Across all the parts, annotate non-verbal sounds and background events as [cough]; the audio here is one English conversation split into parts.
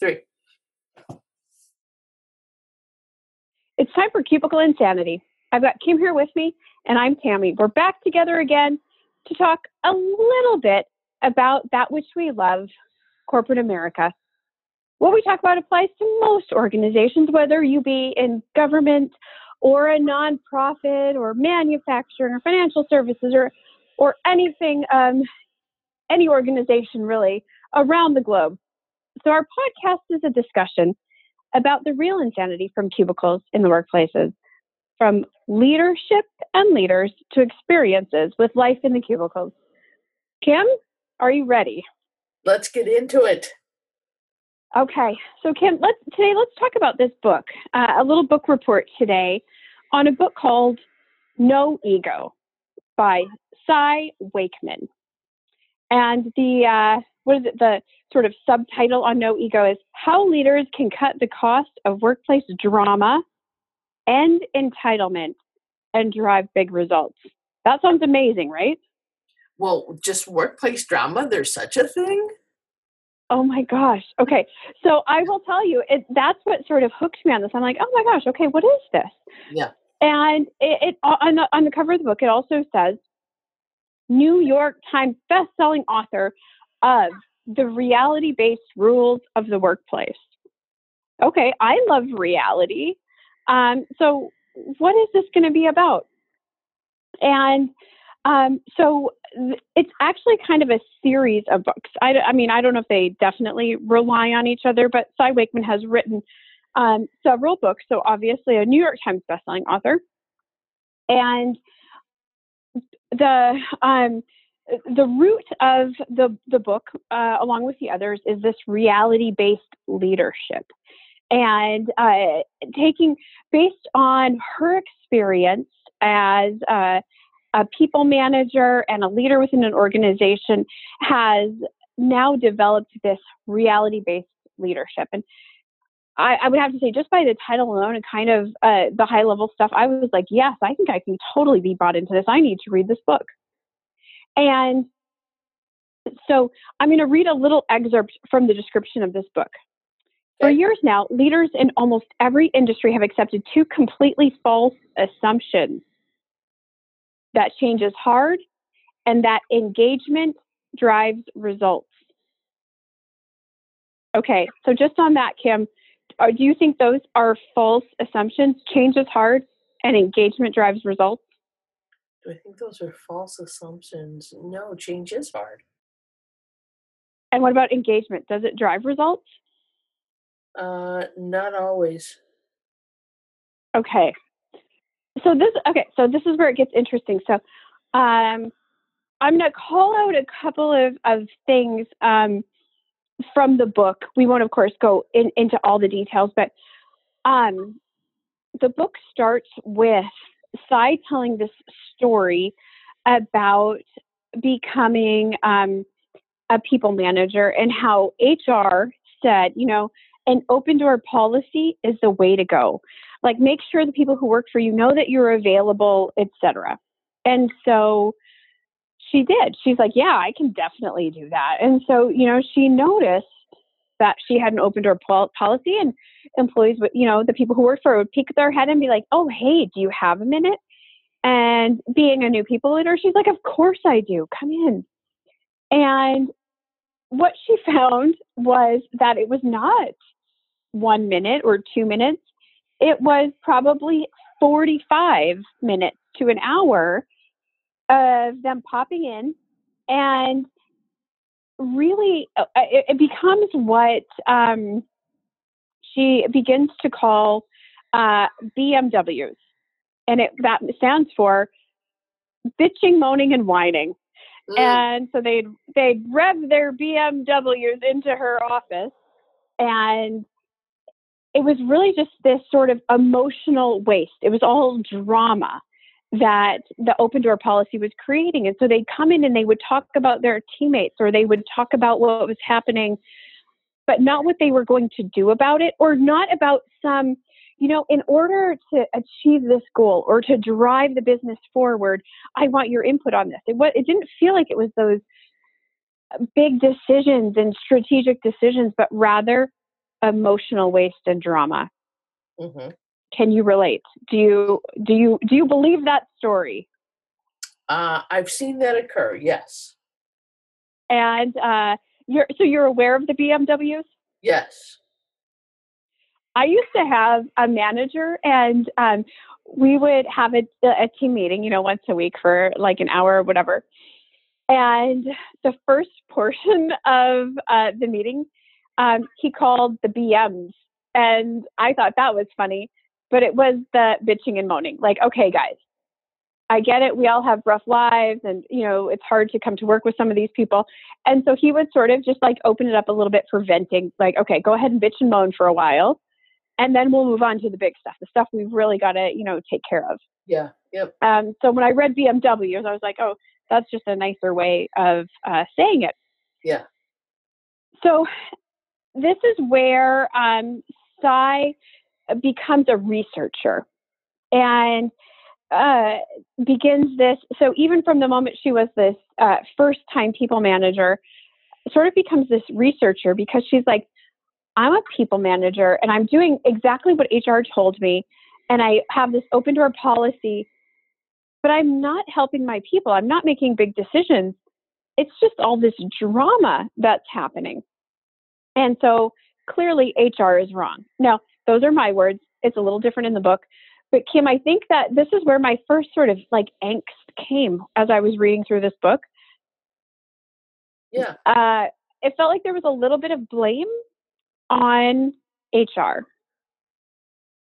three. It's time for Cubicle Insanity. I've got Kim here with me, and I'm Tammy. We're back together again to talk a little bit about that which we love, corporate America. What we talk about applies to most organizations, whether you be in government or a nonprofit or manufacturing or financial services or or anything, um, any organization really around the globe. So our podcast is a discussion about the real insanity from cubicles in the workplaces, from leadership and leaders to experiences with life in the cubicles. Kim, are you ready? Let's get into it. Okay, so Kim, let's today let's talk about this book, uh, a little book report today on a book called No Ego by Cy Wakeman. And the uh, what is it? The sort of subtitle on No Ego is How Leaders Can Cut the Cost of Workplace Drama and Entitlement and Drive Big Results. That sounds amazing, right? Well, just workplace drama, there's such a thing? Oh my gosh. Okay. So I will tell you, it, that's what sort of hooked me on this. I'm like, oh my gosh, okay, what is this? Yeah. And it, it on, the, on the cover of the book, it also says New York Times best-selling author of the reality-based rules of the workplace. Okay, I love reality. Um, so what is this going to be about? And um, so th- it's actually kind of a series of books. I, I, mean, I don't know if they definitely rely on each other, but Cy Wakeman has written um, several books. So obviously, a New York Times bestselling author, and the um, the root of the the book, uh, along with the others, is this reality based leadership, and uh, taking based on her experience as a people manager and a leader within an organization, has now developed this reality based leadership and I, I, would have to say, just by the title alone and kind of uh, the high level stuff, I was like, yes, I think I can totally be brought into this. I need to read this book. And so I'm going to read a little excerpt from the description of this book. For years now, leaders in almost every industry have accepted two completely false assumptions that change is hard and that engagement drives results. Okay, so just on that, Kim, are, do you think those are false assumptions? Change is hard and engagement drives results? Do I think those are false assumptions? No, change is hard. And what about engagement? Does it drive results? Uh, not always. Okay. So this okay, so this is where it gets interesting. So um I'm gonna call out a couple of, of things um from the book. We won't of course go in, into all the details, but um the book starts with Cy telling this story about becoming um, a people manager and how HR said, you know, an open door policy is the way to go. Like make sure the people who work for you know that you're available, etc. And so she did. She's like, yeah, I can definitely do that. And so, you know, she noticed that she had an open door pol- policy and employees would, you know, the people who worked for her would peek their head and be like, oh, hey, do you have a minute? And being a new people leader, she's like, of course I do. Come in. And what she [laughs] found was that it was not one minute or two minutes, it was probably 45 minutes to an hour of them popping in and really uh, it, it becomes what um, she begins to call uh, BMWs, and it that stands for bitching, moaning, and whining. Mm. And so they'd they'd rev their BMWs into her office, and it was really just this sort of emotional waste. It was all drama that the open door policy was creating. And so they'd come in and they would talk about their teammates or they would talk about what was happening, but not what they were going to do about it or not about some, you know, in order to achieve this goal or to drive the business forward, I want your input on this. It, it didn't feel like it was those big decisions and strategic decisions, but rather emotional waste and drama. hmm Can you relate? Do you do you do you believe that story? Uh, I've seen that occur. Yes. And uh, you're so you're aware of the BMWs? Yes. I used to have a manager, and um, we would have a, a team meeting, you know, once a week for like an hour or whatever. And the first [laughs] portion of uh, the meeting, um, he called the BMs, and I thought that was funny, but it was the bitching and moaning. Like, okay, guys, I get it. We all have rough lives, and you know, it's hard to come to work with some of these people. And so he would sort of just like open it up a little bit for venting. Like, okay, go ahead and bitch and moan for a while and then we'll move on to the big stuff, the stuff we've really got to, you know, take care of. Yeah. Yep. Um, so when I read BMWs, I was like, oh, that's just a nicer way of uh, saying it. Yeah. So this is where um, Cy becomes a researcher and uh, begins this. So even from the moment she was this uh, first time people manager, sort of becomes this researcher because she's like, I'm a people manager and I'm doing exactly what HR told me. And I have this open door policy, but I'm not helping my people. I'm not making big decisions. It's just all this drama that's happening. And so clearly HR is wrong. Now, those are my words. It's a little different in the book. But Kim, I think that this is where my first sort of like angst came as I was reading through this book. Yeah. Uh, it felt like there was a little bit of blame on HR.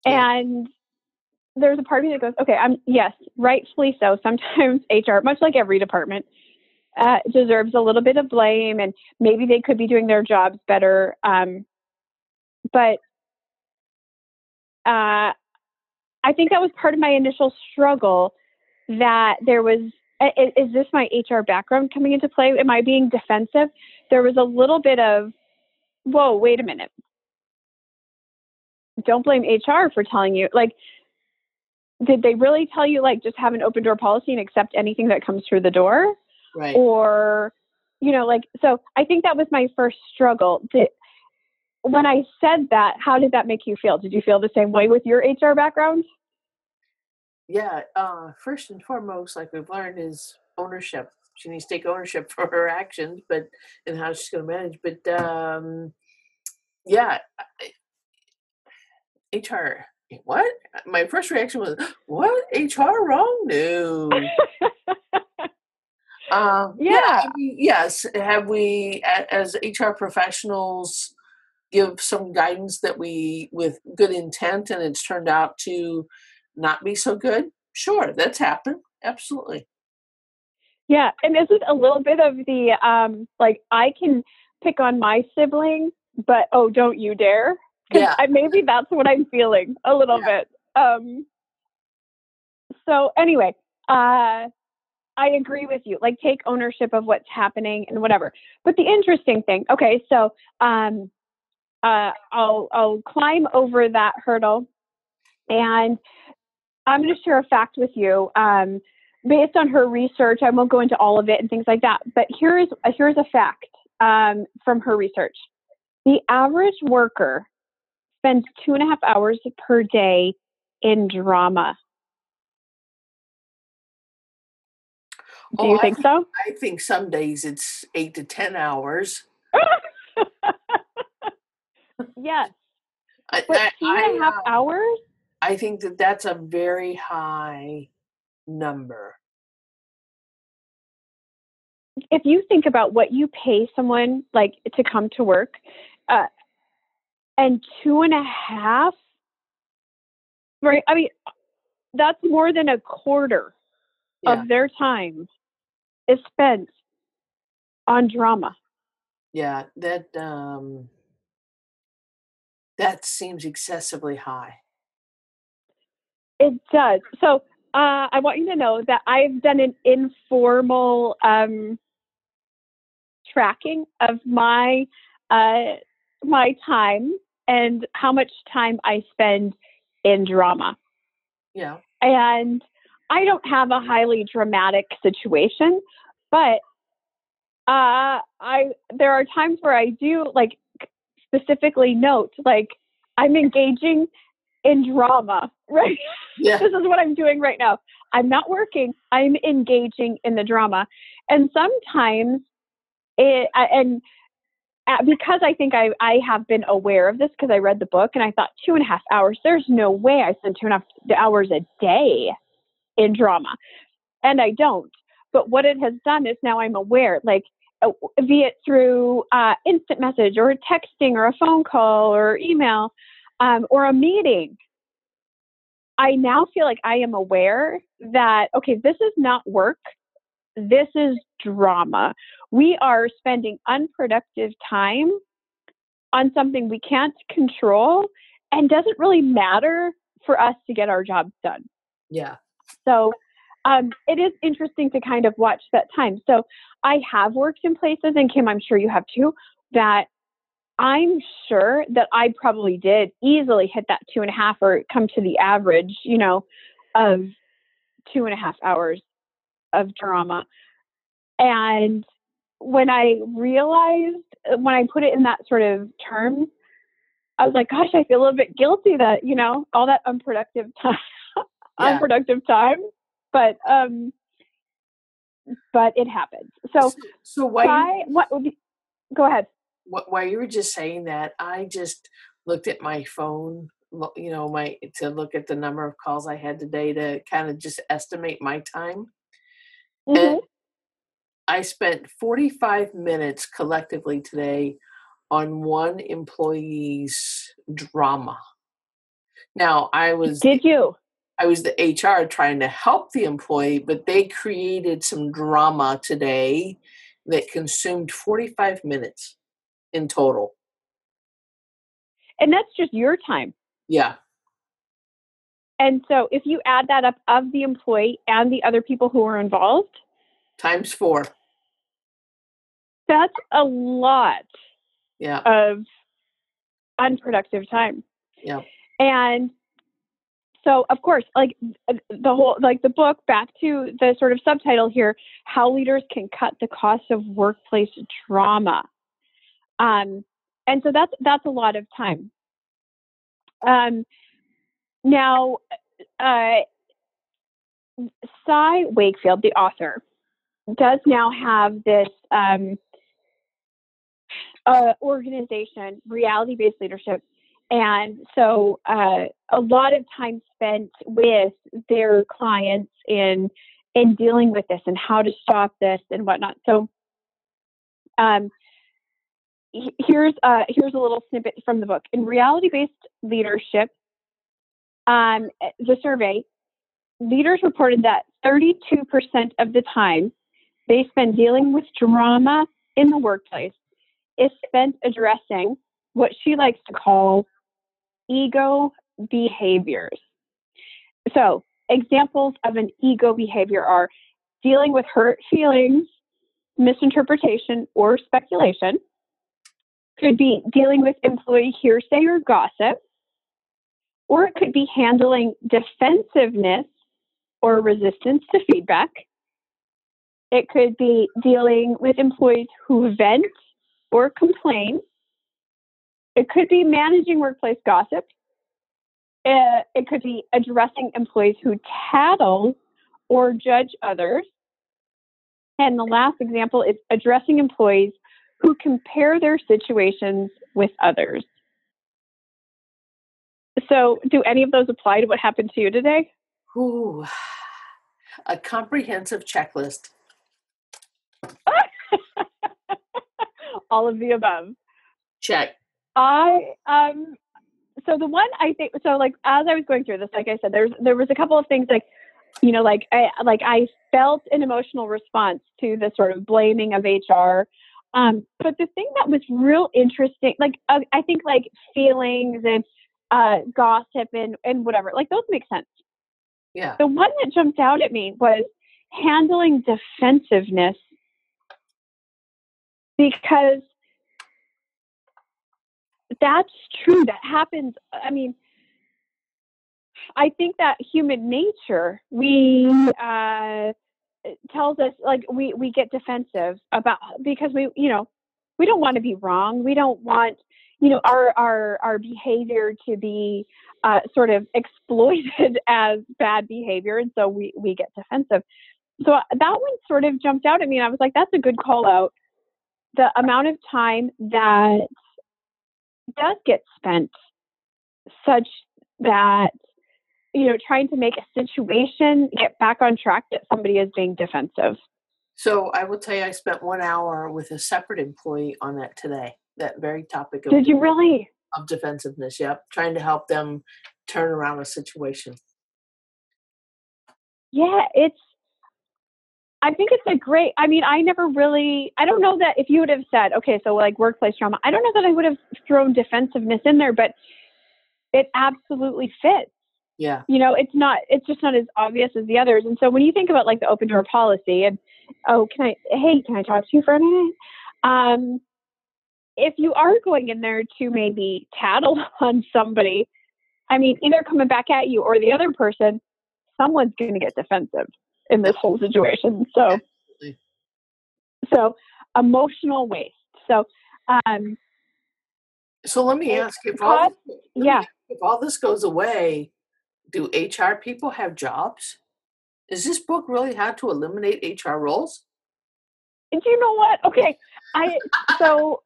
Yeah. And there's a part of me that goes, okay, I'm yes, rightfully so. [laughs] Sometimes HR, much like every department, uh, deserves a little bit of blame, and maybe they could be doing their jobs better. Um, but uh, I think that was part of my initial struggle. That there was, is, is this my HR background coming into play? Am I being defensive? There was a little bit of whoa, wait a minute. Don't blame HR for telling you. Like, did they really tell you, like, just have an open door policy and accept anything that comes through the door? Right. Or, you know, like, so I think that was my first struggle. Did, when I said that, how did that make you feel? Did you feel the same way with your HR background? Yeah. Uh, first and foremost, like we've learned, is ownership. She needs to take ownership [laughs] for her actions, but and how she's going to manage. But um, yeah, I- HR. What? My first reaction was, "What? HR wrong? No." [laughs] Um, Yeah. I mean, yes. Have we, as HR professionals, give some guidance that we, with good intent, and it's turned out to not be so good? Sure, that's happened. Absolutely. Yeah, and this is a little bit of the um like I can pick on my sibling, but oh, don't you dare [laughs] Yeah. I, maybe that's what I'm feeling a little Yeah. bit. Um so anyway, uh I agree with you. Like take ownership of what's happening and whatever. But the interesting thing, okay, so um uh I'll I'll climb over that hurdle and I'm going to share a fact with you. Um, based on her research, I won't go into all of it and things like that. But here's here's a fact um, from her research: the average worker spends two and a half hours per day in drama. Do Oh, you I think so? I think some days it's eight to ten hours. [laughs] yes, I, but I, two and a half I, uh, hours. I think that that's a very high number. if you think about what you pay someone like to come to work, uh, and two and a half, right? I mean, that's more than a quarter Yeah, of their time is spent on drama. yeah, that um, that seems excessively high. It does. So uh, I want you to know that I've done an informal um, tracking of my uh, my time and how much time I spend in drama. Yeah, and I don't have a highly dramatic situation, but uh, I there are times where I do like specifically note like I'm engaging in drama, [laughs] right? Yeah. this is what I'm doing right now. I'm not working. I'm engaging in the drama, and sometimes it and because I think I, I have been aware of this because I read the book and I thought two and a half hours, there's no way I spend two and a half hours a day in drama. And I don't. But what it has done is now I'm aware, like, uh, be it through uh, instant message or texting or a phone call or email um, or a meeting. I now feel like I am aware that, okay, this is not work. This is drama. We are spending unproductive time on something we can't control and doesn't really matter for us to get our jobs done. Yeah. So um, it is interesting to kind of watch that time. So I have worked in places, and Kim, I'm sure you have too, that I'm sure that I probably did easily hit that two and a half or come to the average, you know, of two and a half hours of drama. And when I realized, when I put it in that sort of term, I was like, gosh, I feel a little bit guilty that, you know, all that unproductive time, [laughs] yeah. unproductive time. But, um, but it happens. So, so why, why what would be, go ahead. What, while you were just saying that, I just looked at my phone, you know, my, to look at the number of calls I had today to kind of just estimate my time. Mm-hmm. And I spent 45 minutes collectively today on one employee's drama. Now, I was Did you? I was the HR trying to help the employee, but they created some drama today that consumed 45 minutes in total. And that's just your time. Yeah. And so if you add that up of the employee and the other people who are involved, times four. That's a lot yeah. of unproductive time. Yeah. And so of course like the whole like the book back to the sort of subtitle here how leaders can cut the cost of workplace drama um, and so that's that's a lot of time um, now uh, cy wakefield the author does now have this um, uh, organization, reality based leadership. And so uh, a lot of time spent with their clients in in dealing with this and how to stop this and whatnot. So um, here's uh, here's a little snippet from the book. In reality based leadership, um, the survey leaders reported that 32% of the time they spend dealing with drama in the workplace is spent addressing what she likes to call ego behaviors. So, examples of an ego behavior are dealing with hurt feelings, misinterpretation, or speculation. Could be dealing with employee hearsay or gossip. Or it could be handling defensiveness or resistance to feedback. It could be dealing with employees who vent or complain. It could be managing workplace gossip. Uh, it could be addressing employees who tattle or judge others. And the last example is addressing employees who compare their situations with others. So, do any of those apply to what happened to you today? Ooh, a comprehensive checklist. [laughs] all of the above. Check. I um so the one I think so like as I was going through this, like I said, there's there was a couple of things like you know like I like I felt an emotional response to the sort of blaming of HR. Um, but the thing that was real interesting, like uh, I think like feelings and uh, gossip and and whatever, like those make sense. Yeah. The one that jumped out at me was handling defensiveness because that's true. That happens. I mean, I think that human nature, we uh, tells us like we we get defensive about because we you know we don't want to be wrong. We don't want you know, our our our behavior to be uh, sort of exploited [laughs] as bad behavior, and so we we get defensive. So uh, that one sort of jumped out at me, and I was like, "That's a good call out." The amount of time that does get spent such that you know trying to make a situation get back on track that somebody is being defensive. So i will tell you i spent one hour with a separate employee on that today that very topic of did you really? of defensiveness yep trying to help them turn around a situation. Yeah it's I think it's a great. I mean, I never really. I don't know that if you would have said, okay, so like workplace trauma, I don't know that I would have thrown defensiveness in there, but it absolutely fits. Yeah. You know, it's not. It's just not as obvious as the others. And so when you think about like the open door policy, and oh, can I? Hey, can I talk to you for a minute? Um, if you are going in there to maybe tattle [laughs] on somebody, I mean, either coming back at you or the other person, someone's going to get defensive in this whole situation. So, so emotional waste. So, um, so let me ask if all yeah if all this goes away, do HR people have jobs? Is this book really how to eliminate HR roles? And you know what? Okay, I so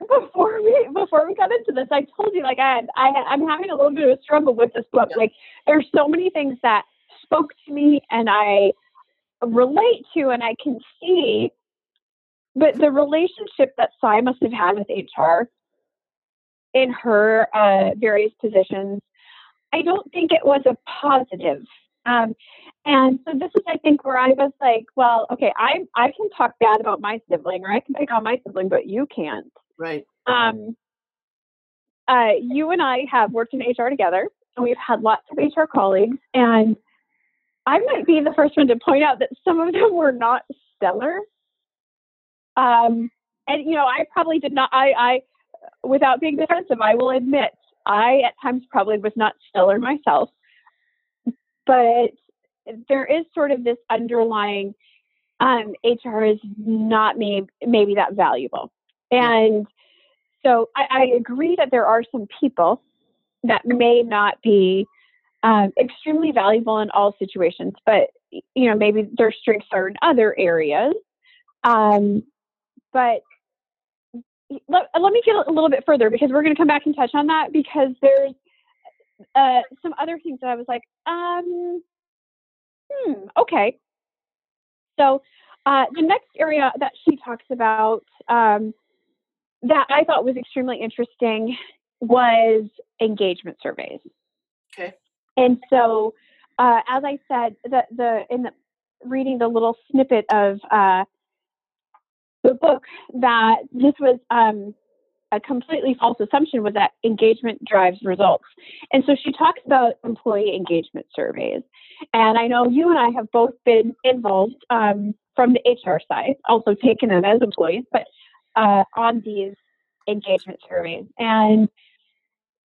before we before we got into this, I told you like I had I I'm having a little bit of a struggle with this book. Like there's so many things that spoke to me and I relate to and I can see, but the relationship that Cy must have had with HR in her uh, various positions, I don't think it was a positive. Um, and so this is, I think, where I was like, well, okay, I I can talk bad about my sibling, or I can pick on my sibling, but you can't. Right. Um, uh, you and I have worked in HR together, and we've had lots of HR colleagues, and I might be the first one to point out that some of them were not stellar. Um, and you know, I probably did not. I, I, without being defensive, I will admit I at times probably was not stellar myself. But there is sort of this underlying um, HR is not maybe maybe that valuable, and so I, I agree that there are some people that may not be um, extremely valuable in all situations, but you know maybe their strengths are in other areas. Um, but let, let me get a little bit further because we're going to come back and touch on that because there's uh, some other things that I was like, um, hmm, okay. So uh, the next area that she talks about um, that I thought was extremely interesting was engagement surveys. Okay. And so, uh, as I said, the the in the reading the little snippet of uh, the book that this was um, a completely false assumption was that engagement drives results. And so she talks about employee engagement surveys. And I know you and I have both been involved um, from the HR side, also taken them as employees, but uh, on these engagement surveys. And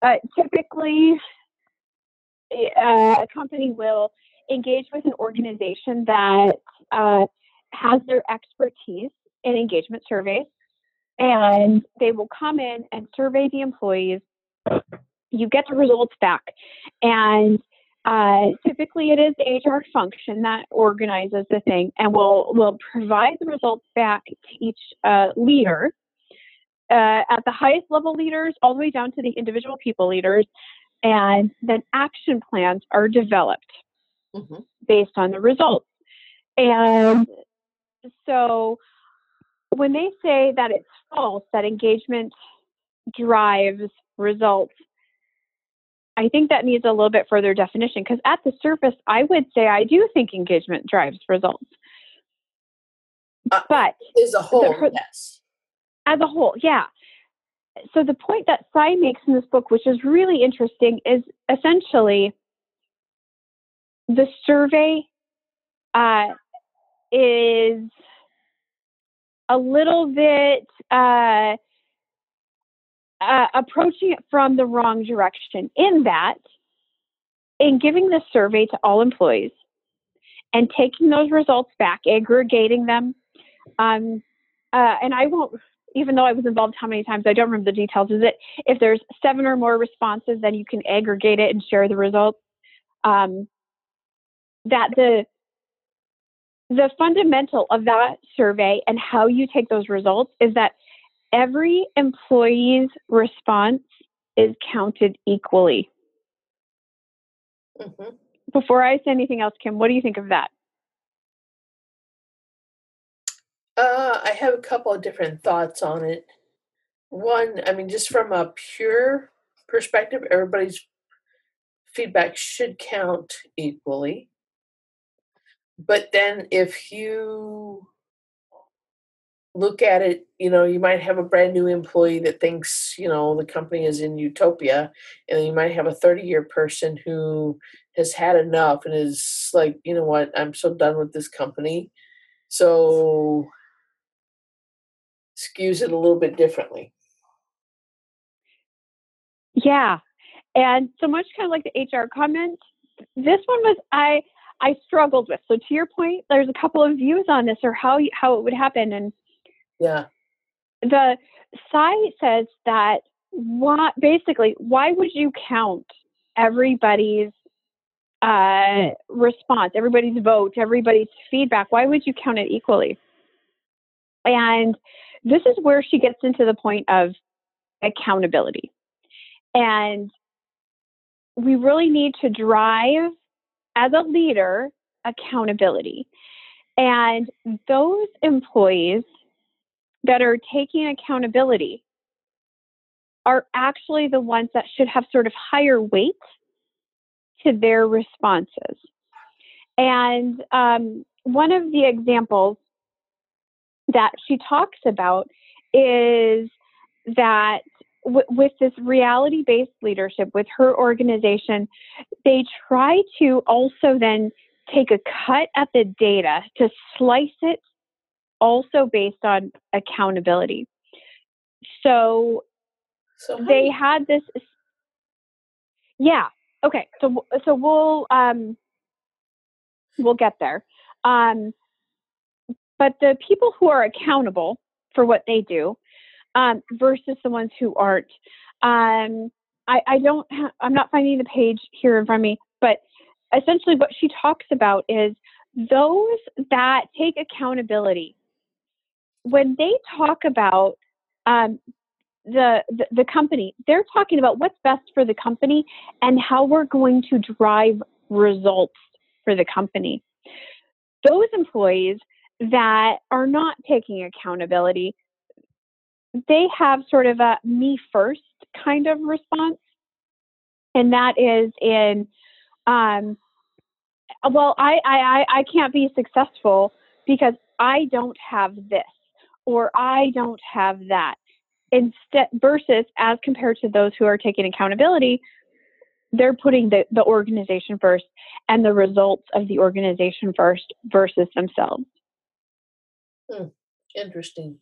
uh, typically, uh, a company will engage with an organization that uh, has their expertise in engagement surveys, and they will come in and survey the employees. You get the results back, and uh, typically it is the HR function that organizes the thing, and will will provide the results back to each uh, leader. Uh, at the highest level leaders, all the way down to the individual people leaders, and then action plans are developed mm-hmm. based on the results. And so when they say that it's false, that engagement drives results, I think that needs a little bit further definition because at the surface, I would say I do think engagement drives results. Uh, but as a whole, the, yes. As a whole, yeah so the point that Cy makes in this book, which is really interesting, is essentially the survey uh, is a little bit uh, uh, approaching it from the wrong direction. In that, in giving the survey to all employees and taking those results back, aggregating them, um, uh, and I won't even though I was involved how many times, I don't remember the details. Is it if there's seven or more responses, then you can aggregate it and share the results? Um, that the the fundamental of that survey and how you take those results is that every employee's response is counted equally. Mm-hmm. Before I say anything else, Kim, what do you think of that? Uh, I have a couple of different thoughts on it. One, I mean, just from a pure perspective, everybody's feedback should count equally. But then if you look at it, you know, you might have a brand new employee that thinks, you know, the company is in utopia, and you might have a 30 year person who has had enough and is like, you know what, I'm so done with this company. So skews it a little bit differently. Yeah. And so much kind of like the HR comment, this one was I I struggled with. So to your point, there's a couple of views on this or how how it would happen and yeah. The site says that why basically why would you count everybody's uh, response, everybody's vote, everybody's feedback? Why would you count it equally? And this is where she gets into the point of accountability. And we really need to drive, as a leader, accountability. And those employees that are taking accountability are actually the ones that should have sort of higher weight to their responses. And um, one of the examples that she talks about is that w- with this reality based leadership, with her organization, they try to also then take a cut at the data to slice it also based on accountability. So, so they you- had this. Yeah. Okay. So so we'll um we'll get there. Um, but the people who are accountable for what they do um, versus the ones who aren't. Um, I, I don't. Ha- I'm not finding the page here in front of me, but essentially what she talks about is those that take accountability when they talk about um, the, the, the company, they're talking about what's best for the company and how we're going to drive results for the company. Those employees that are not taking accountability, they have sort of a me first kind of response. And that is in, um, well, I, I, I can't be successful because I don't have this or I don't have that. Instead, versus as compared to those who are taking accountability, they're putting the, the organization first and the results of the organization first versus themselves. Hmm. Interesting.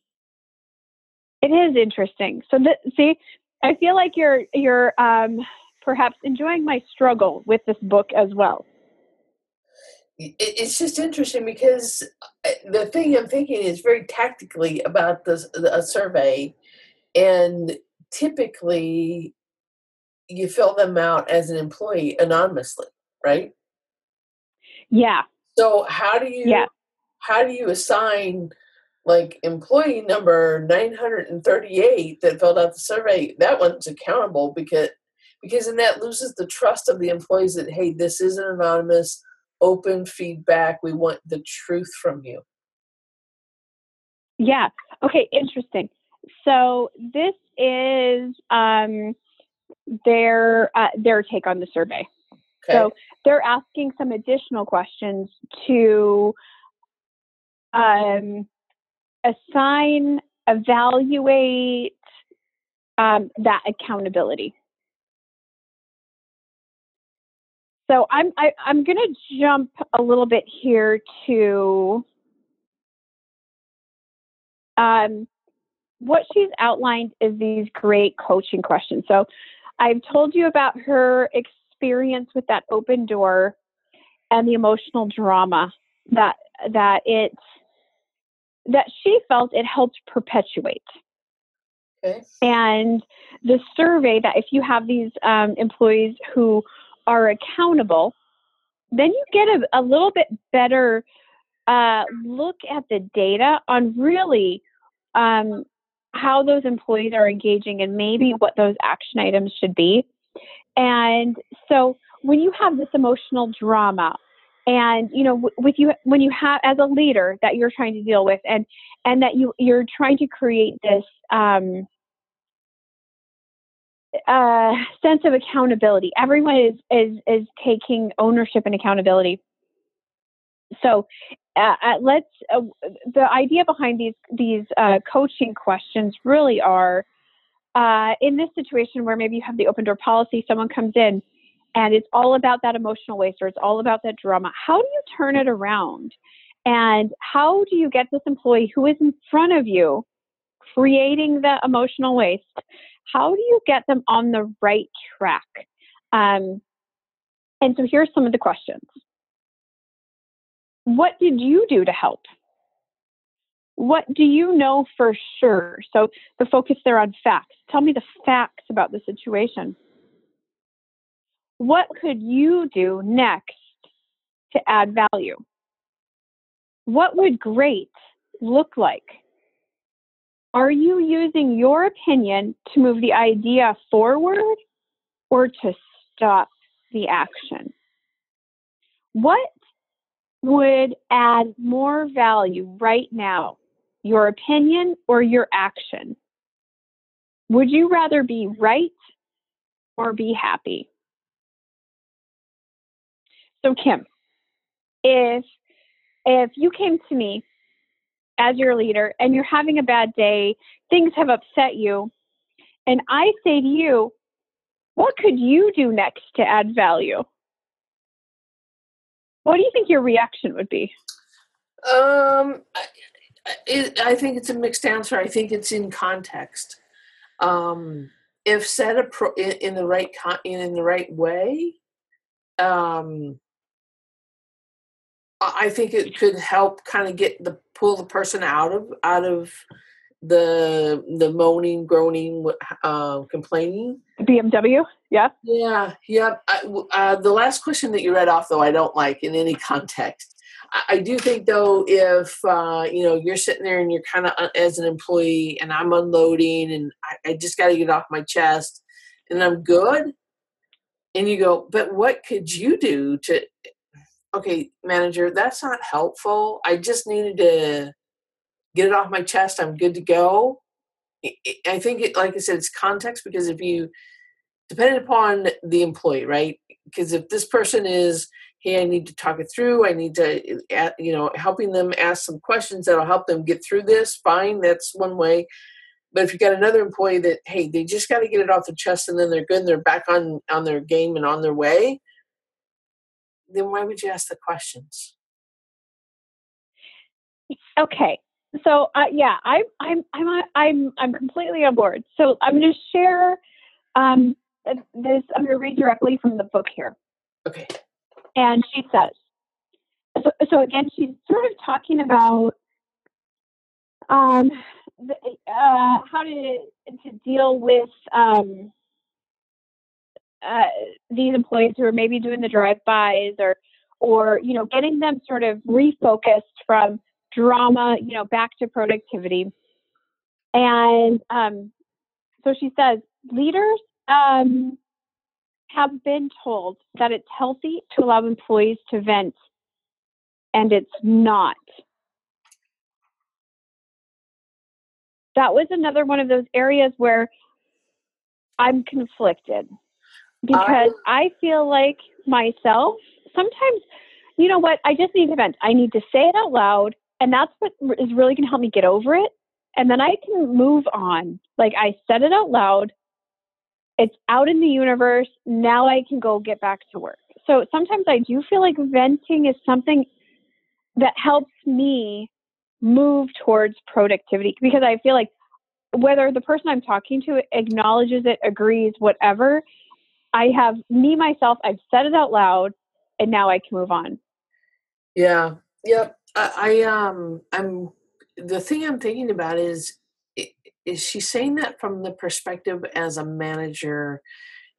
It is interesting. So, that, see, I feel like you're you're um, perhaps enjoying my struggle with this book as well it's just interesting because uh, the thing I'm thinking is very tactically about this a survey, and typically you fill them out as an employee anonymously, right? Yeah. So how do you yeah. how do you assign like employee number 938 that filled out the survey? That one's accountable because because then that loses the trust of the employees that hey, this isn't anonymous open feedback. We want the truth from you. Yeah. Okay. Interesting. So this is um, their uh, their take on the survey. Okay. So they're asking some additional questions to um, assign, evaluate um, that accountability. So I'm I, am i am going to jump a little bit here to um, what she's outlined is these great coaching questions. So I've told you about her experience with that open door and the emotional drama that that it that she felt it helped perpetuate. Okay. And the survey that if you have these um, employees who are accountable, then you get a, a little bit better uh, look at the data on really um, how those employees are engaging and maybe what those action items should be. And so when you have this emotional drama and you know with you when you have as a leader that you're trying to deal with and and that you you're trying to create this um, uh, sense of accountability. Everyone is is is taking ownership and accountability. So uh, uh let's uh, the idea behind these these uh, coaching questions really are uh, in this situation where maybe you have the open door policy someone comes in and it's all about that emotional waste or it's all about that drama. How do you turn it around? And how do you get this employee who is in front of you creating the emotional waste? How do you get them on the right track? Um, and so here's some of the questions. What did you do to help? What do you know for sure? So the focus there on facts. Tell me the facts about the situation what could you do next to add value? What would great look like? Are you using your opinion to move the idea forward or to stop the action? What would add more value right now, your opinion or your action? Would you rather be right or be happy? So Kim, if if you came to me as your leader and you're having a bad day, things have upset you, and I say to you, what could you do next to add value? What do you think your reaction would be? Um, I, I think it's a mixed answer. I think it's in context. Um, if said in, the right in the right way, um, I think it could help kind of get the pull the person out of out of the the moaning, groaning, uh, complaining. BMW, yeah, yeah, yeah. I, uh, the last question that you read off, though, I don't like in any [laughs] context. I, I do think, though, if uh, you know you're sitting there and you're kind of uh, as an employee, and I'm unloading, and I, I just got to get off my chest, and I'm good, and you go, but what could you do to okay, manager, that's not helpful. I just needed to get it off my chest. I'm good to go. I think it, like I said, it's context because if you, depending upon the employee, right? Because if this person is, hey, I need to talk it through, I need to, uh, you know, helping them ask some questions that'll help them get through this, fine, that's one way. But if you've got another employee that, hey, they just got to get it off the chest and then they're good and they're back on on their game and on their way, then why would you ask the questions? Okay. So uh, yeah, I, I'm I'm I'm I'm completely on board. So I'm going to share um, this. I'm going to read directly from the book here. Okay. And she says, so, so again, she's sort of talking about um, the, uh, how to to deal with um, uh, these employees who are maybe doing the drive-bys or or you know getting them sort of refocused from drama you know back to productivity. And um, so she says leaders um, have been told that it's healthy to allow employees to vent and it's not. That was another one of those areas where i'm conflicted because I, I feel like myself sometimes you know what i just need to vent. I need to say it out loud and that's what is really going to help me get over it and then i can move on. Like i said it out loud. It's out in the universe. Now i can go get back to work. So sometimes i do feel like venting is something that helps me move towards productivity because i feel like whether the person i'm talking to acknowledges it agrees whatever I have me myself. I've said it out loud, and now I can move on. Yeah. Yep. I, I um. I'm the thing I'm thinking about is is she saying that from the perspective as a manager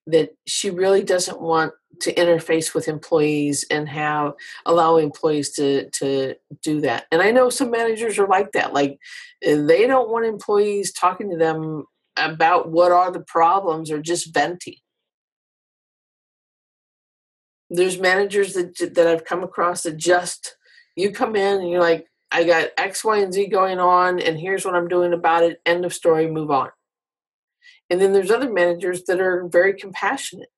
that she really doesn't want to interface with employees and have allow employees to to do that and i know some managers are like that like they don't want employees talking to them about what are the problems or just venting there's managers that that i've come across that just you come in and you're like i got x y and z going on and here's what i'm doing about it end of story move on and then there's other managers that are very compassionate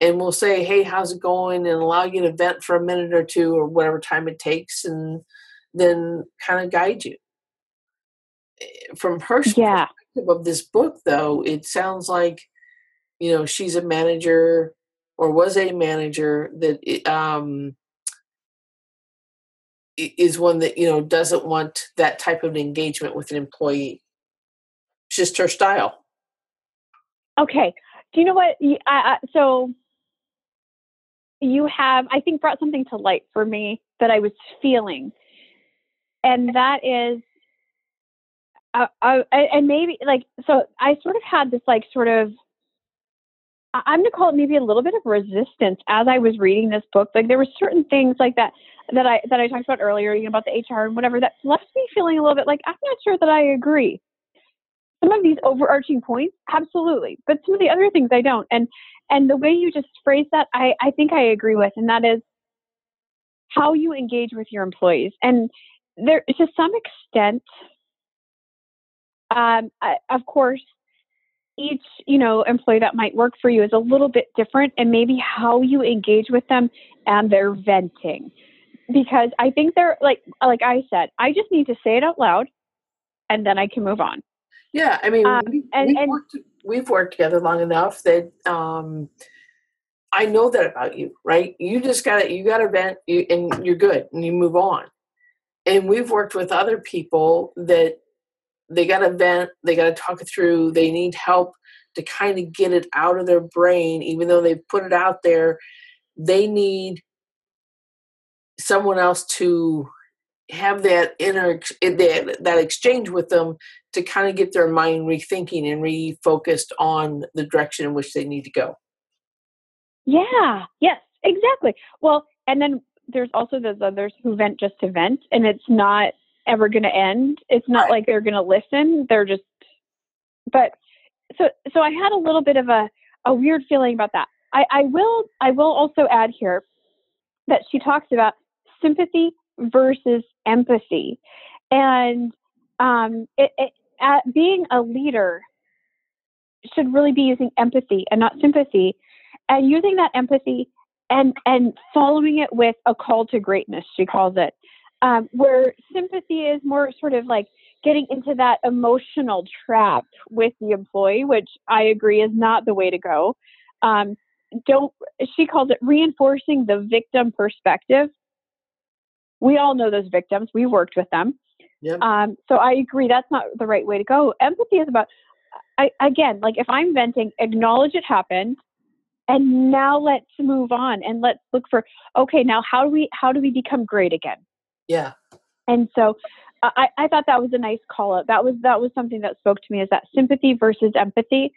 and will say, hey, how's it going? And allow you to vent for a minute or two or whatever time it takes and then kind of guide you. Eh, from her yeah. perspective of this book, though, it sounds like, you know, she's a manager or was a manager that um, is one that, you know, doesn't want that type of engagement with an employee. It's just her style. Okay. Do you know what? I, I, so you have, I think, brought something to light for me that I was feeling, and that is, uh, uh, and maybe like so. I sort of had this like sort of. I'm gonna call it maybe a little bit of resistance as I was reading this book. Like there were certain things like that that I that I talked about earlier, you know, about the HR and whatever, that left me feeling a little bit like I'm not sure that I agree. Some of these overarching points absolutely but some of the other things i don't. And and the way you just phrase that i i think i agree with and that is how you engage with your employees. And there to some extent um, I, of course each you know employee that might work for you is a little bit different and maybe how you engage with them and their venting because i think they're like like i said i just need to say it out loud and then i can move on yeah, I mean, um, we, and, we've, and, worked, we've, worked, together long enough that um, I know that about you, right? You just got to you got to vent, you, and you're good, and you move on. And we've worked with other people that they got to vent, they got to talk it through, they need help to kind of get it out of their brain, even though they've put it out there. They need someone else to have that inner eh, that, that exchange with them to kind of get their mind rethinking and refocused on the direction in which they need to go. Yeah, yes, exactly. Well, and then there's also those others who vent just to vent, and it's not ever going to end. It's not right. like they're going to listen. They're just, but so so I had a little bit of a a weird feeling about that. I, I will I will also add here that she talks about sympathy versus empathy, and um, it, it, at being a leader should really be using empathy and not sympathy and using that empathy and and following it with a call to greatness she calls it um, where sympathy is more sort of like getting into that emotional trap with the employee which i agree is not the way to go um, don't she calls it reinforcing the victim perspective we all know those victims we worked with them Yep. Um, so I agree that's not the right way to go. Empathy is about, I, again, like if I'm venting, acknowledge it happened, and now let's move on and let's look for okay, now how do we how do we become great again? Yeah. And so I, I thought that was a nice call out. That was that was something that spoke to me is that sympathy versus empathy.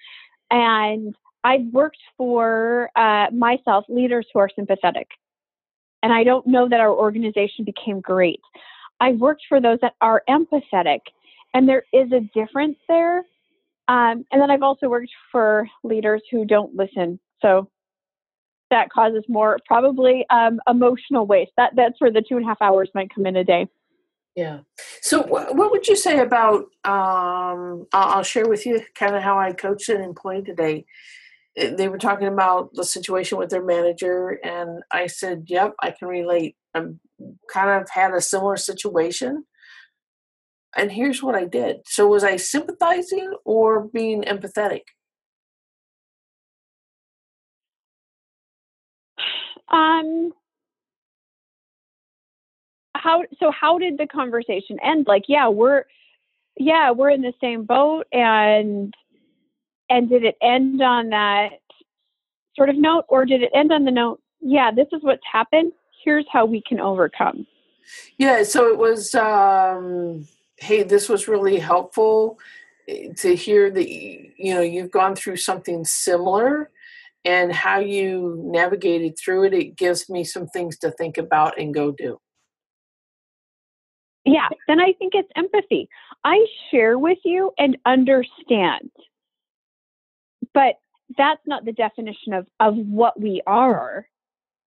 And I've worked for uh, myself leaders who are sympathetic. And I don't know that our organization became great. I've worked for those that are empathetic, and there is a difference there. Um, and then I've also worked for leaders who don't listen. So that causes more probably um, emotional waste. That that's where the two and a half hours might come in a day. Yeah. So, what would you say about? Um, I'll share with you kind of how I coached an employee today. They were talking about the situation with their manager, and I said, "Yep, I can relate. I'm kind of had a similar situation. And here's what I did. So, was I sympathizing or being empathetic? Um, how so how did the conversation end like yeah we're yeah we're in the same boat and and did it end on that sort of note or did it end on the note yeah this is what's happened here's how we can overcome. Yeah, so it was, um, hey, this was really helpful. to hear that you know you've gone through something similar and how you navigated through it it gives me some things to think about and go do. Yeah then i think it's empathy. I share with you and understand. But that's not the definition of of what we are.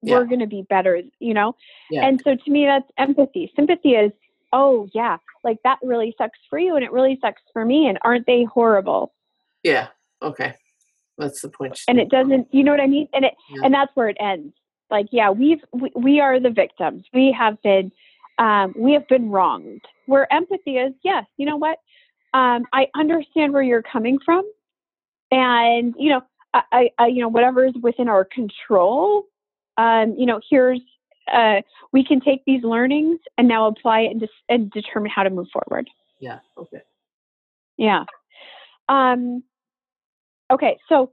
Yeah. we're going to be better you know? Yeah. and so to me that's empathy. Sympathy is oh yeah like that really sucks for you and it really sucks for me and aren't they horrible? Yeah okay that's the point and it doesn't you know what i mean and it yeah. and that's where it ends like yeah we've we, we are the victims we have been um, we have been wronged where empathy is yes you know what um, i understand where you're coming from and you know I, I you know whatever is within our control um, you know here's uh, we can take these learnings and now apply it and, dis- and determine how to move forward. Yeah. Okay. Yeah. Um, okay. So,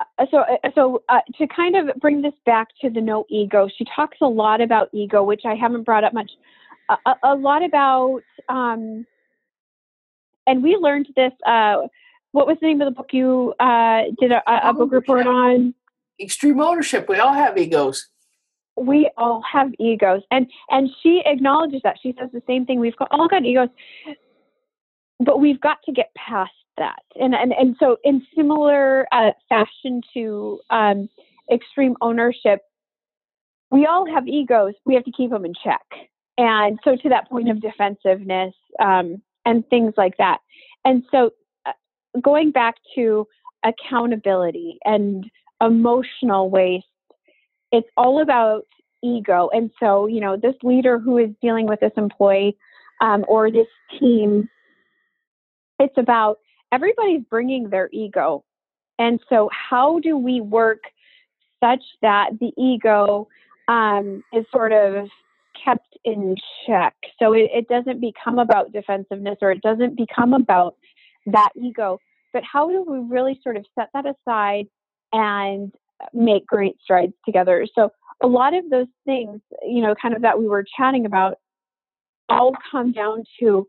uh, so, uh, so uh, to kind of bring this back to the no ego, she talks a lot about ego, which I haven't brought up much. A, a lot about, um, and we learned this. Uh, what was the name of the book you uh, did a, a book report on? Extreme ownership. We all have egos we all have egos and and she acknowledges that she says the same thing we've got, all got egos but we've got to get past that. And and, and so in similar uh, fashion to um, extreme ownership we all have egos. We have to keep them in check. And so to that point of defensiveness um, and things like that. And so uh, going back to accountability and emotional waste it's all about ego. And so, you know, this leader who is dealing with this employee um, or this team, it's about everybody's bringing their ego. And so, how do we work such that the ego um, is sort of kept in check? So it, it doesn't become about defensiveness or it doesn't become about that ego. But how do we really sort of set that aside and make great strides together. So a lot of those things, you know, kind of that we were chatting about, all come down to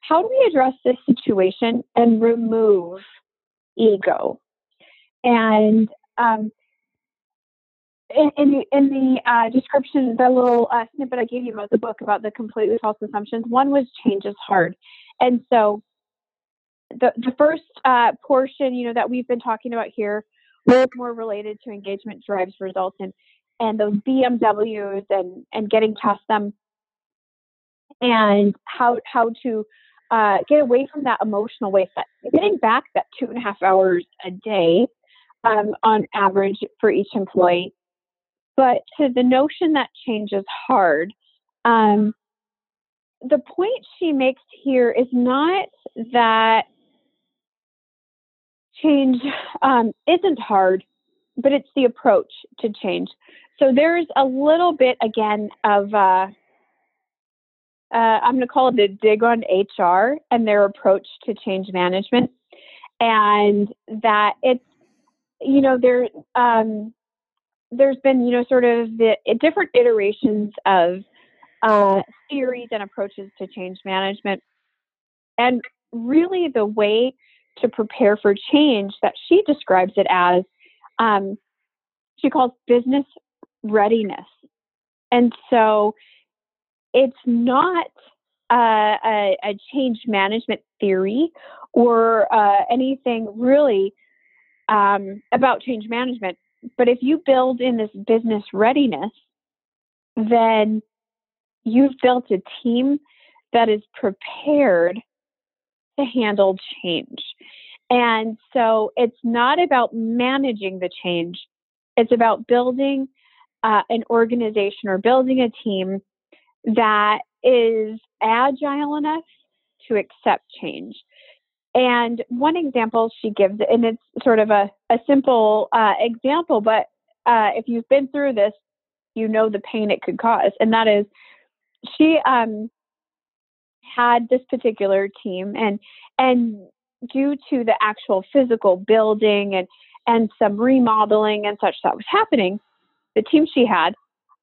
how do we address this situation and remove ego? And um, in, in, the, in the uh, description, the little uh, snippet I gave you about the book about the completely false assumptions, one was change is hard. And so the, the first uh, portion, you know, that we've been talking about here was more related to engagement drives results and and those BMWs and and getting past them and how how to uh, get away from that emotional waste getting back that two and a half hours a day um, on average for each employee but to the notion that change is hard um, the point she makes here is not that change um, isn't hard, but it's the approach to change. So there's a little bit again of uh, uh, I'm going to call it a dig on HR and their approach to change management, and that it's you know there um, there's been you know sort of the different iterations of uh, theories and approaches to change management, and really the way to prepare for change that she describes it as um, she calls business readiness. And so it's not uh, a, a, change management theory or uh, anything really um, about change management. But if you build in this business readiness, then you've built a team that is prepared to handle change. And so it's not about managing the change, it's about building uh, an organization or building a team that is agile enough to accept change. And one example she gives, and it's sort of a, a simple uh, example, but uh, if you've been through this, you know the pain it could cause. And that is, she um, had this particular team, and and due to the actual physical building and and some remodeling and such that was happening, the team she had,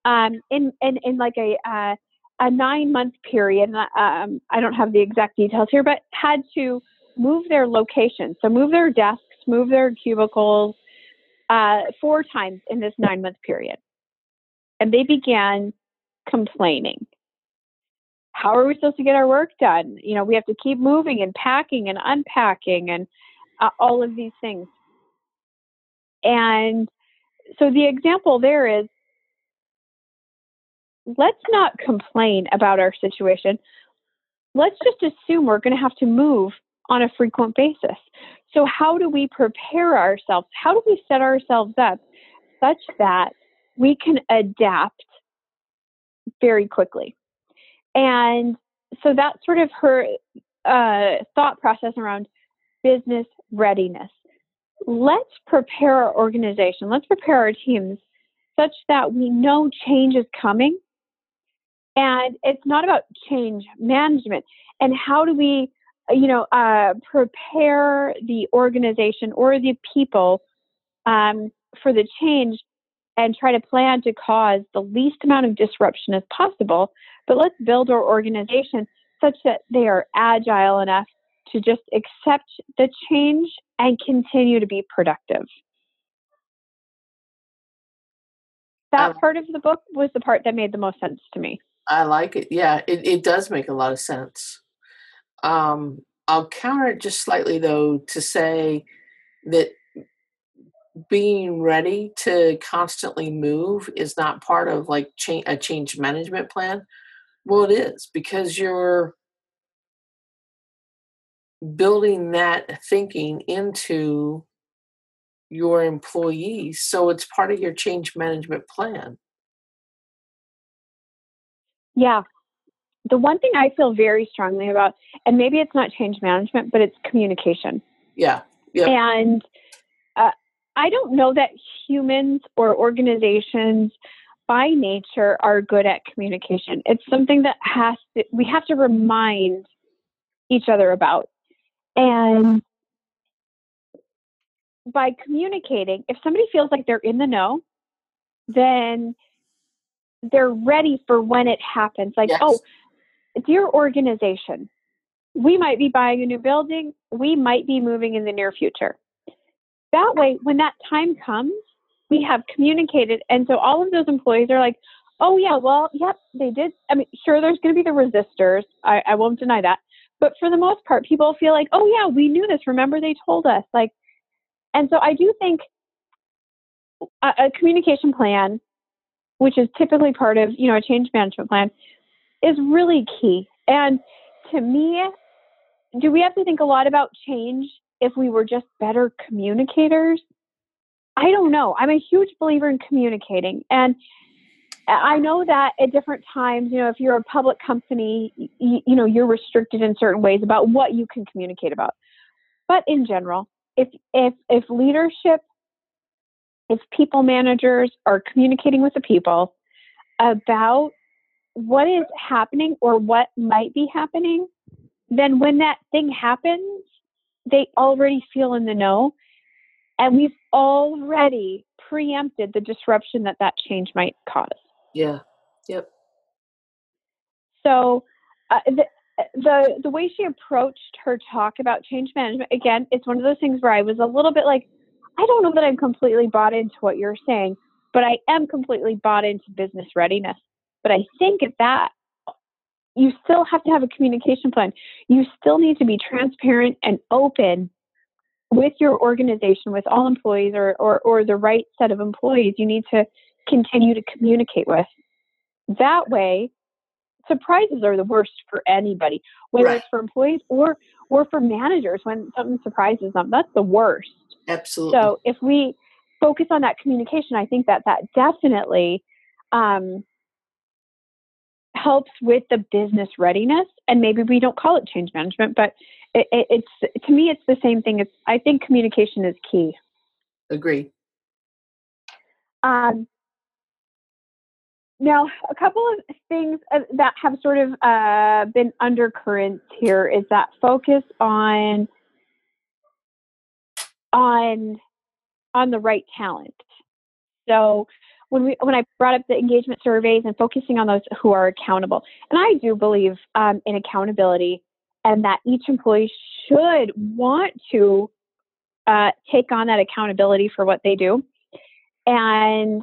um, in in in like a uh, a nine month period, um, I don't have the exact details here, but had to move their location. So move their desks, move their cubicles uh, four times in this nine month period. And they began complaining. How are we supposed to get our work done? You know, we have to keep moving and packing and unpacking and uh, all of these things. And so the example there is let's not complain about our situation. Let's just assume we're going to have to move on a frequent basis. So, how do we prepare ourselves? How do we set ourselves up such that we can adapt very quickly? And so that's sort of her uh, thought process around business readiness. Let's prepare our organization, let's prepare our teams such that we know change is coming. And it's not about change management. And how do we, you know, uh, prepare the organization or the people um, for the change and try to plan to cause the least amount of disruption as possible. But let's build our organization such that they are agile enough to just accept the change and continue to be productive. That um, part of the book was the part that made the most sense to me. I like it. Yeah, it, it does make a lot of sense. Um, I'll counter it just slightly, though, to say that being ready to constantly move is not part of like a change management plan. Well, it is because you're building that thinking into your employees so it's part of your change management plan yeah. The one thing i feel very strongly about and maybe it's not change management but it's communication. Yeah. Yeah. And uh, i don't know that humans or organizations by nature are good at communication. It's something that has to we have to remind each other about. And by communicating, if somebody feels like they're in the know, then they're ready for when it happens. Like, yes. oh, dear organization, we might be buying a new building, we might be moving in the near future. That way, when that time comes, we have communicated. And so all of those employees are like, oh, yeah, well, yep, they did. I mean, sure, there's going to be the resistors. I, I won't deny that. But for the most part, people feel like, oh, yeah, we knew this. Remember, they told us. Like, and so I do think a, a communication plan, which is typically part of, you know, a change management plan, is really key. And to me, do we have to think a lot about change if we were just better communicators? I don't know. I'm a huge believer in communicating. And I know that at different times, you know, if you're a public company, you, you know, you're restricted in certain ways about what you can communicate about. But in general, if if if leadership, if people managers are communicating with the people about what is happening or what might be happening, then when that thing happens, they already feel in the know, and we've already preempted the disruption that that change might cause. Yeah. Yep. So uh, the, the the way she approached her talk about change management again, it's one of those things where I was a little bit like, I don't know that I'm completely bought into what you're saying, but I am completely bought into business readiness. But I think at that you still have to have a communication plan. You still need to be transparent and open with your organization, with all employees or, or, or the right set of employees. You need to continue to communicate with. That way, surprises are the worst for anybody, whether right. it's for employees or or for managers when something surprises them. That's the worst. Absolutely. So if we focus on that communication, I think that that definitely um, helps with the business readiness. And maybe we don't call it change management, but it, it, it's to me, it's the same thing. It's I think communication is key. Agree. Um, now, a couple of things uh, that have sort of uh, been undercurrents here is that focus on on on the right talent. So when we when I brought up the engagement surveys and focusing on those who are accountable, and I do believe um, in accountability and that each employee should want to uh, take on that accountability for what they do. And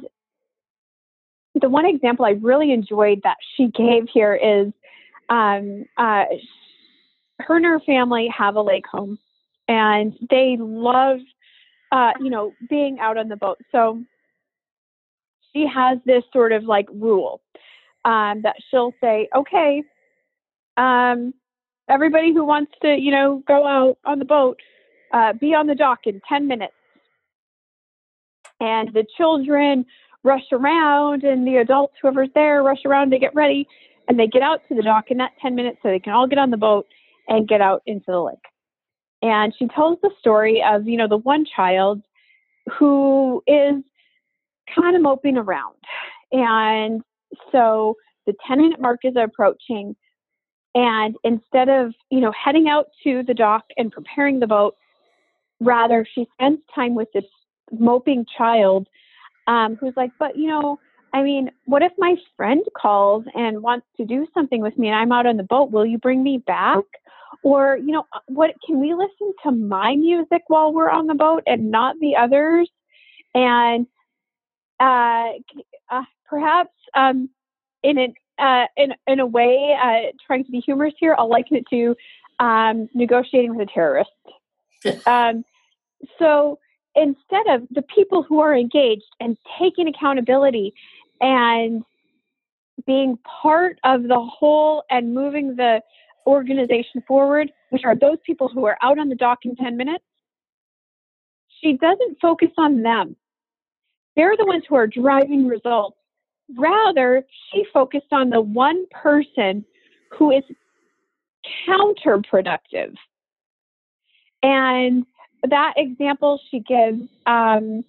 the one example I really enjoyed that she [laughs] gave here is um, uh, her and her family have a lake home, and they love, uh, you know, being out on the boat. So she has this sort of like rule um, that she'll say, okay, um, everybody who wants to, you know, go out on the boat, uh, be on the dock in 10 minutes. And the children rush around, and the adults, whoever's there, rush around to get ready. And they get out to the dock in that 10 minutes so they can all get on the boat and get out into the lake. And she tells the story of, you know, the one child who is kind of moping around. And so the 10 minute mark is approaching. And instead of, you know, heading out to the dock and preparing the boat, rather she spends time with this moping child um, who's like, but, you know, I mean, what if my friend calls and wants to do something with me and I'm out on the boat? Will you bring me back? Or, you know, uh, what can we listen to my music while we're on the boat and not the others? And uh, uh, perhaps um, in an uh, in in a way, uh, trying to be humorous here, I'll liken it to um, negotiating with a terrorist. [laughs] um, so instead of the people who are engaged and taking accountability and being part of the whole and moving the organization forward, which are those people who are out on the dock in 10 minutes, she doesn't focus on them. They're the ones who are driving results. Rather, she focused on the one person who is counterproductive. And that example she gives, um,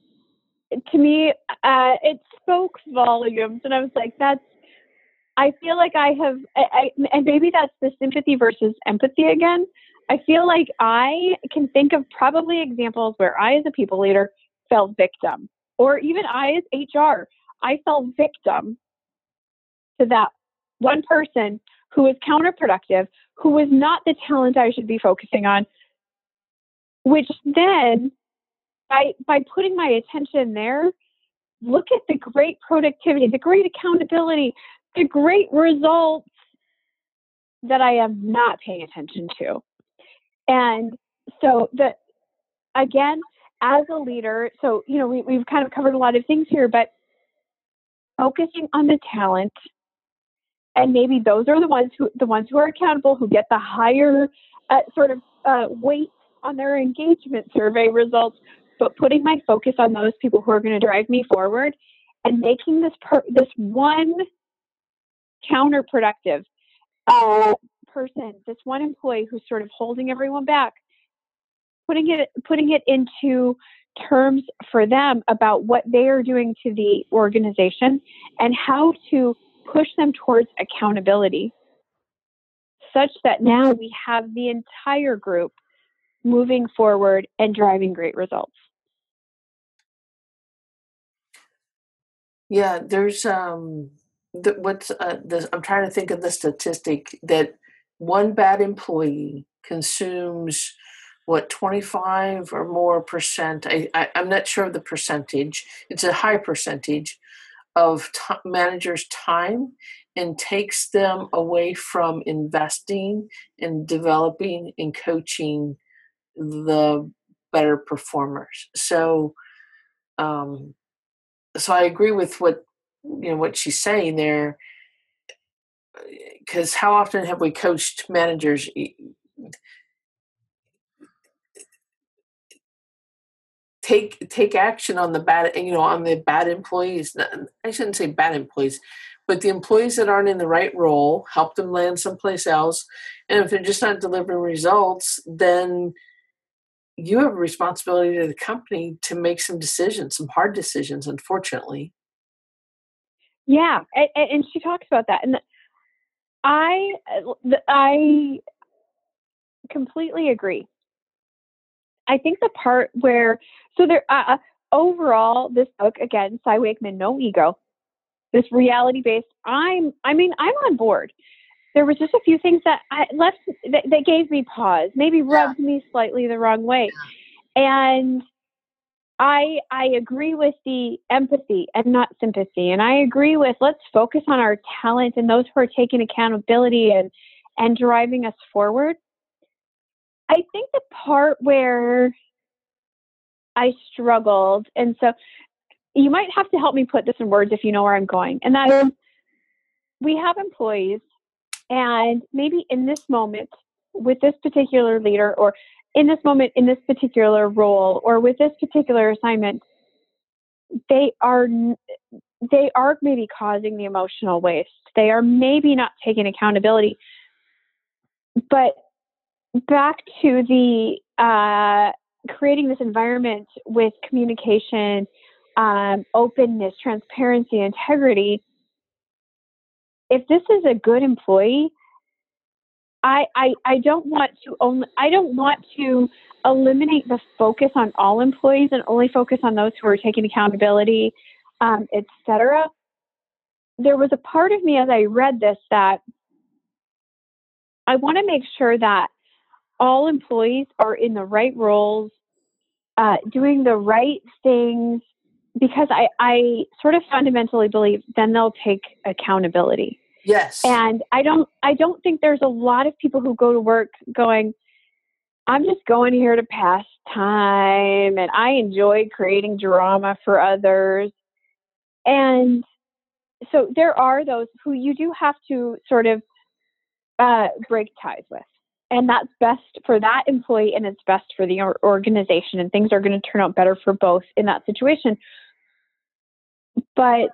to me, uh, it spoke volumes. And I was like, that's, I feel like I have, I, and maybe that's the sympathy versus empathy again. I feel like I can think of probably examples where I, as a people leader, fell victim, or even I, as HR, I fell victim to that one person who was counterproductive, who was not the talent I should be focusing on, which then by by putting my attention there, look at the great productivity, the great accountability, the great results that I am not paying attention to. And so the again, as a leader, so you know, we, we've kind of covered a lot of things here, but focusing on the talent and maybe those are the ones who the ones who are accountable who get the higher uh, sort of uh, weight on their engagement survey results but putting my focus on those people who are going to drive me forward and making this per- this one counterproductive uh, person this one employee who's sort of holding everyone back putting it putting it into terms for them about what they are doing to the organization and how to push them towards accountability such that now we have the entire group moving forward and driving great results. Yeah, there's um the, what's uh, I'm trying to think of the statistic that one bad employee consumes what 25 or more percent I, I am not sure of the percentage it's a high percentage of t- managers time and takes them away from investing and developing and coaching the better performers. So um so i agree with what you know what she's saying there because how often have we coached managers take take action on the bad you know on the bad employees i shouldn't say bad employees but the employees that aren't in the right role help them land someplace else and if they're just not delivering results then you have a responsibility to the company to make some decisions some hard decisions unfortunately yeah and, and she talks about that and i i completely agree I think the part where so there uh, uh, overall this book again, Cy Wakeman, no ego, this reality based. I'm I mean I'm on board. There was just a few things that I left that, that gave me pause, maybe rubbed yeah. me slightly the wrong way. And I I agree with the empathy and not sympathy. And I agree with let's focus on our talent and those who are taking accountability and and driving us forward. I think the part where I struggled, and so you might have to help me put this in words if you know where I'm going, and that is we have employees, and maybe in this moment with this particular leader, or in this moment in this particular role, or with this particular assignment, they are they are maybe causing the emotional waste. They are maybe not taking accountability. But back to the uh, creating this environment with communication, um, openness, transparency, integrity. If this is a good employee, I, I, I don't want to only I don't want to eliminate the focus on all employees and only focus on those who are taking accountability, um, etc. There was a part of me as I read this that I want to make sure that all employees are in the right roles, uh, doing the right things, because I, I sort of fundamentally believe then they'll take accountability. Yes. And I don't I don't think there's a lot of people who go to work going, I'm just going here to pass time and I enjoy creating drama for others. And so there are those who you do have to sort of uh, break ties with. And that's best for that employee and it's best for the organization. And things are going to turn out better for both in that situation. But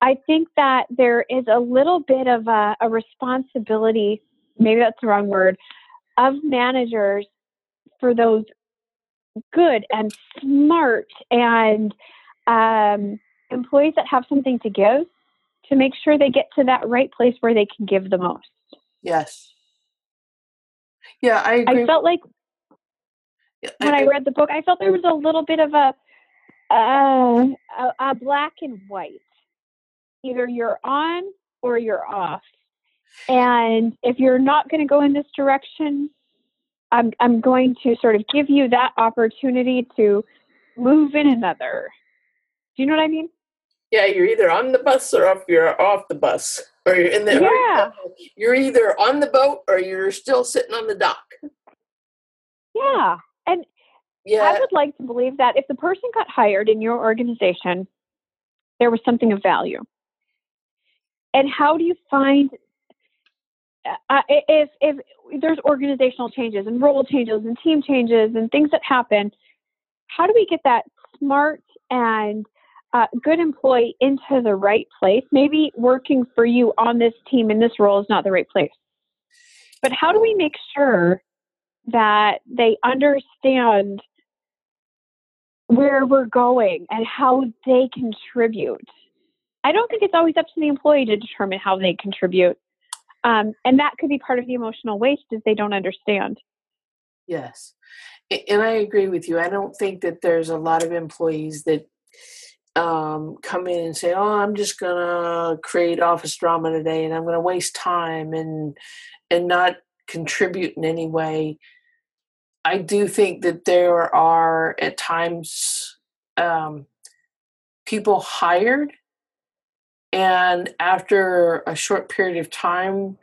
I think that there is a little bit of a, a responsibility, maybe that's the wrong word, of managers for those good and smart and um, employees that have something to give to make sure they get to that right place where they can give the most. Yes. Yeah, I agree. I felt like when I, I, read the book, I felt there was a little bit of a, uh, a, a black and white. Either you're on or you're off. And if you're not going to go in this direction, I'm I'm going to sort of give you that opportunity to move in another. Do you know what I mean? Yeah, you're either on the bus or off you're off the bus or you're in the yeah. you're either on the boat or you're still sitting on the dock. Yeah. Yeah. I would like to believe that if the person got hired in your organization, there was something of value. And how do you find uh, uh if if there's organizational changes and role changes and team changes and things that happen, how do we get that smart and uh, good employee into the right place. Maybe working for you on this team in this role is not the right place. But how do we make sure that they understand where we're going and how they contribute? I don't think it's always up to the employee to determine how they contribute. Um, and that could be part of the emotional waste is they don't understand. Yes. And I agree with you. I don't think that there's a lot of employees that um, come in and say, "Oh, I'm just gonna create office drama today, and I'm gonna waste time and and not contribute in any way." I do think that there are at times um, people hired, and after a short period of time,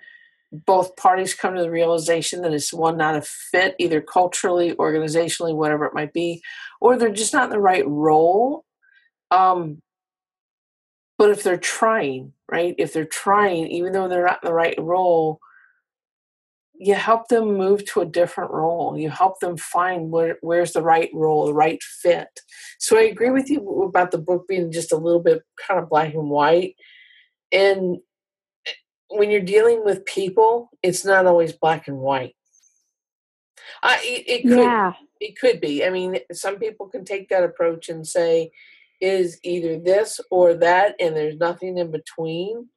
both parties come to the realization that it's one not a fit, either culturally, organizationally, whatever it might be, or they're just not in the right role um, but if they're trying, right? If they're trying, even though they're not in the right role, you help them move to a different role. You help them find where where's the right role, the right fit. So I agree with you about the book being just a little bit kind of black and white. And eh, when you're dealing with people, it's not always black and white. Uh, it, it could yeah. it could be. I mean, some people can take that approach and say, is either this or that, and there's nothing in between.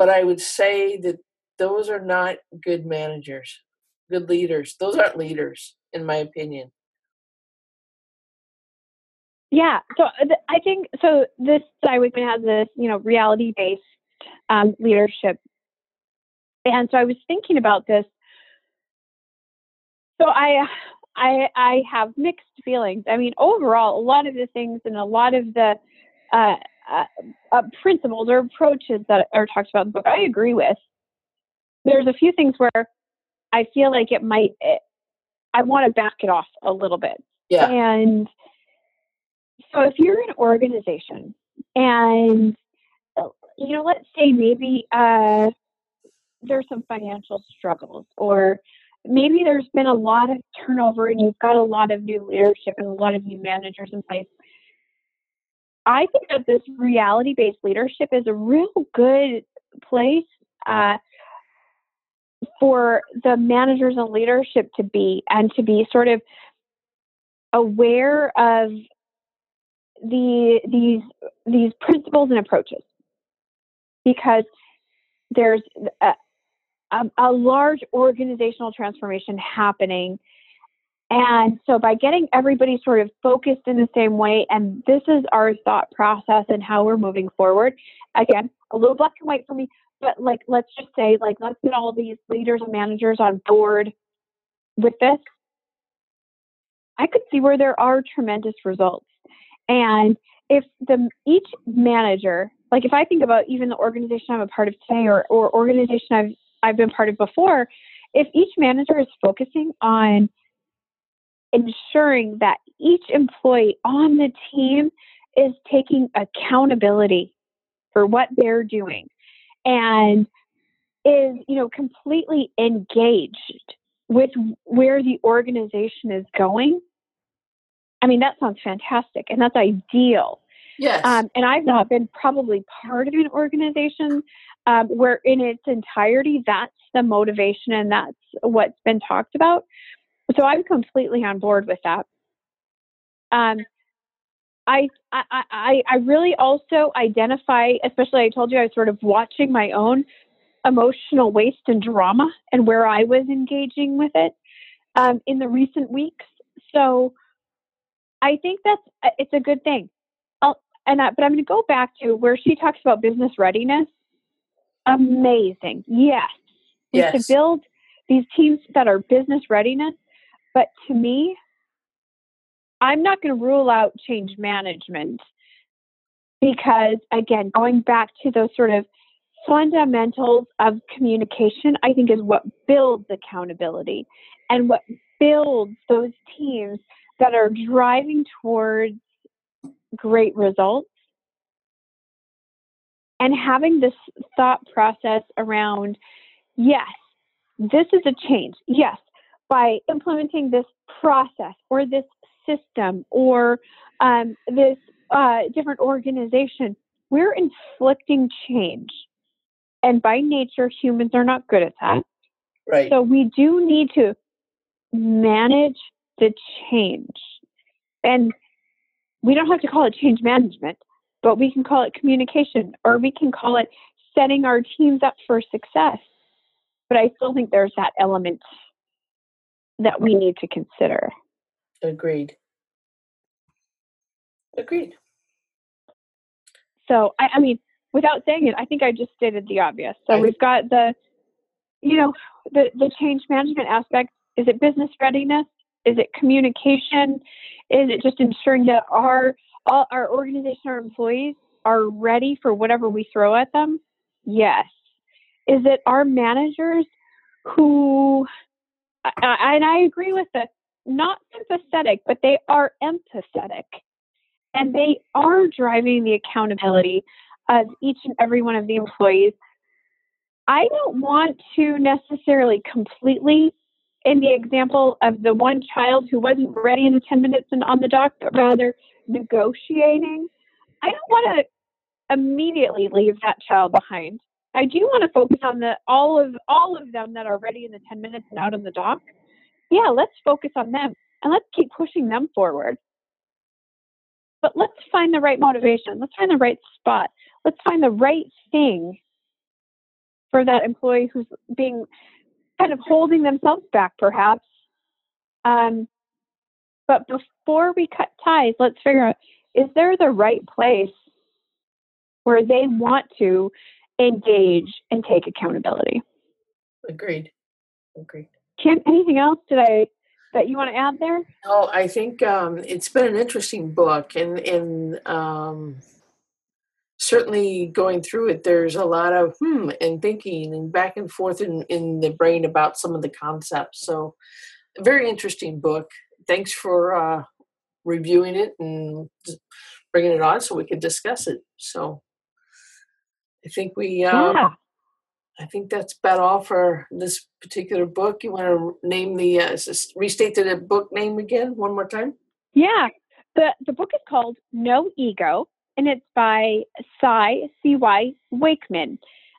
But I would say that those are not good managers, good leaders. Those aren't leaders, in my opinion. Yeah, so uh, I think so. This Cy Wakeman has this, you know, reality-based um, leadership and so I was thinking about this. So I I I have mixed feelings. I mean, overall, a lot of the things and a lot of the uh, uh, uh, principles or approaches that are talked about in the book, I agree with. There's a few things where I feel like it might. It, I want to back it off a little bit. Yeah. And so, if you're an organization and you know, let's say maybe uh, there's some financial struggles, or maybe there's been a lot of turnover and you've got a lot of new leadership and a lot of new managers in place. I think that this reality based leadership is a real good place uh, for the managers and leadership to be and to be sort of aware of the these these principles and approaches because there's a, a, a large organizational transformation happening and so by getting everybody sort of focused in the same way, and this is our thought process and how we're moving forward. Again, a little black and white for me, but like let's just say, like let's get all these leaders and managers on board with this. I could see where there are tremendous results. And if the each manager, like if I think about even the organization I'm a part of today or, or organization I've I've been part of before, if each manager is focusing on ensuring that each employee on the team is taking accountability for what they're doing and is you know completely engaged with where the organization is going i mean that sounds fantastic and that's ideal. Yes. Um, and i've not been probably part of an organization um, where in its entirety that's the motivation and that's what's been talked about. So I'm completely on board with that. Um, I, I, I, I really also identify, especially I told you I was sort of watching my own emotional waste and drama and where I was engaging with it um, in the recent weeks. So I think that's uh, it's a good thing. I'll, and I, but I'm going to go back to where she talks about business readiness. Amazing, yes. Yes. To build these teams that are business readiness, but to me, I'm not going to rule out change management because, again, going back to those sort of fundamentals of communication, I think is what builds accountability and what builds those teams that are driving towards great results. And having this thought process around, yes, this is a change. Yes, by implementing this process or this system or um, this uh, different organization, we're inflicting change. And by nature, humans are not good at that. Right. So we do need to manage the change. And we don't have to call it change management, but we can call it communication or we can call it setting our teams up for success. But I still think there's that element that we need to consider. Agreed. Agreed. So, I, I mean, without saying it, I think I just stated the obvious. So we've got the, you know, the, the change management aspect. Is it business readiness? Is it communication? Is it just ensuring that our all our organization, our employees are ready for whatever we throw at them? Yes. Is it our managers who and I agree with this. Not sympathetic, but they are empathetic, and they are driving the accountability of each and every one of the employees. I don't want to necessarily completely, in the example of the one child who wasn't ready in the 10 minutes and on the dock, but rather negotiating. I don't want to immediately leave that child behind. I do want to focus on the all of all of them that are ready in the 10 minutes and out on the dock yeah, let's focus on them and let's keep pushing them forward. But let's find the right motivation. Let's find the right spot. Let's find the right thing for that employee who's being kind of holding themselves back, perhaps. Um, but before we cut ties, let's figure out is there the right place where they want to engage and take accountability? agreed. Agreed. Kim, anything else today that you want to add there? No, I think um, it's been an interesting book, and and um, certainly going through it, there's a lot of hmm and thinking and back and forth in in the brain about some of the concepts. So, very interesting book. Thanks for uh, reviewing it and bringing it on so we could discuss it. So, I think we. Um, yeah. I think that's about all for this particular book. You want to name the uh, restate the book name again one more time? Yeah, the the book is called No Ego, and it's by Cy C Y Wakeman,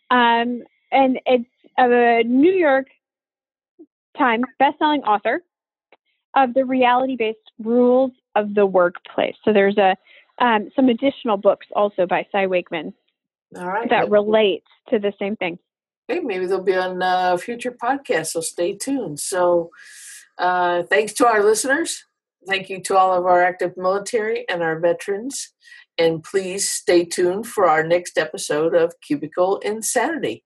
um, and it's a New York Times bestselling author of the reality-based rules of the workplace. So there's a um, some additional books also by Cy Wakeman All right. that relate to the same thing. Okay, maybe they'll be on uh, future podcasts, so stay tuned. So, uh, thanks to our listeners. Thank you to all of our active military and our veterans. And please stay tuned for our next episode of Cubicle Insanity.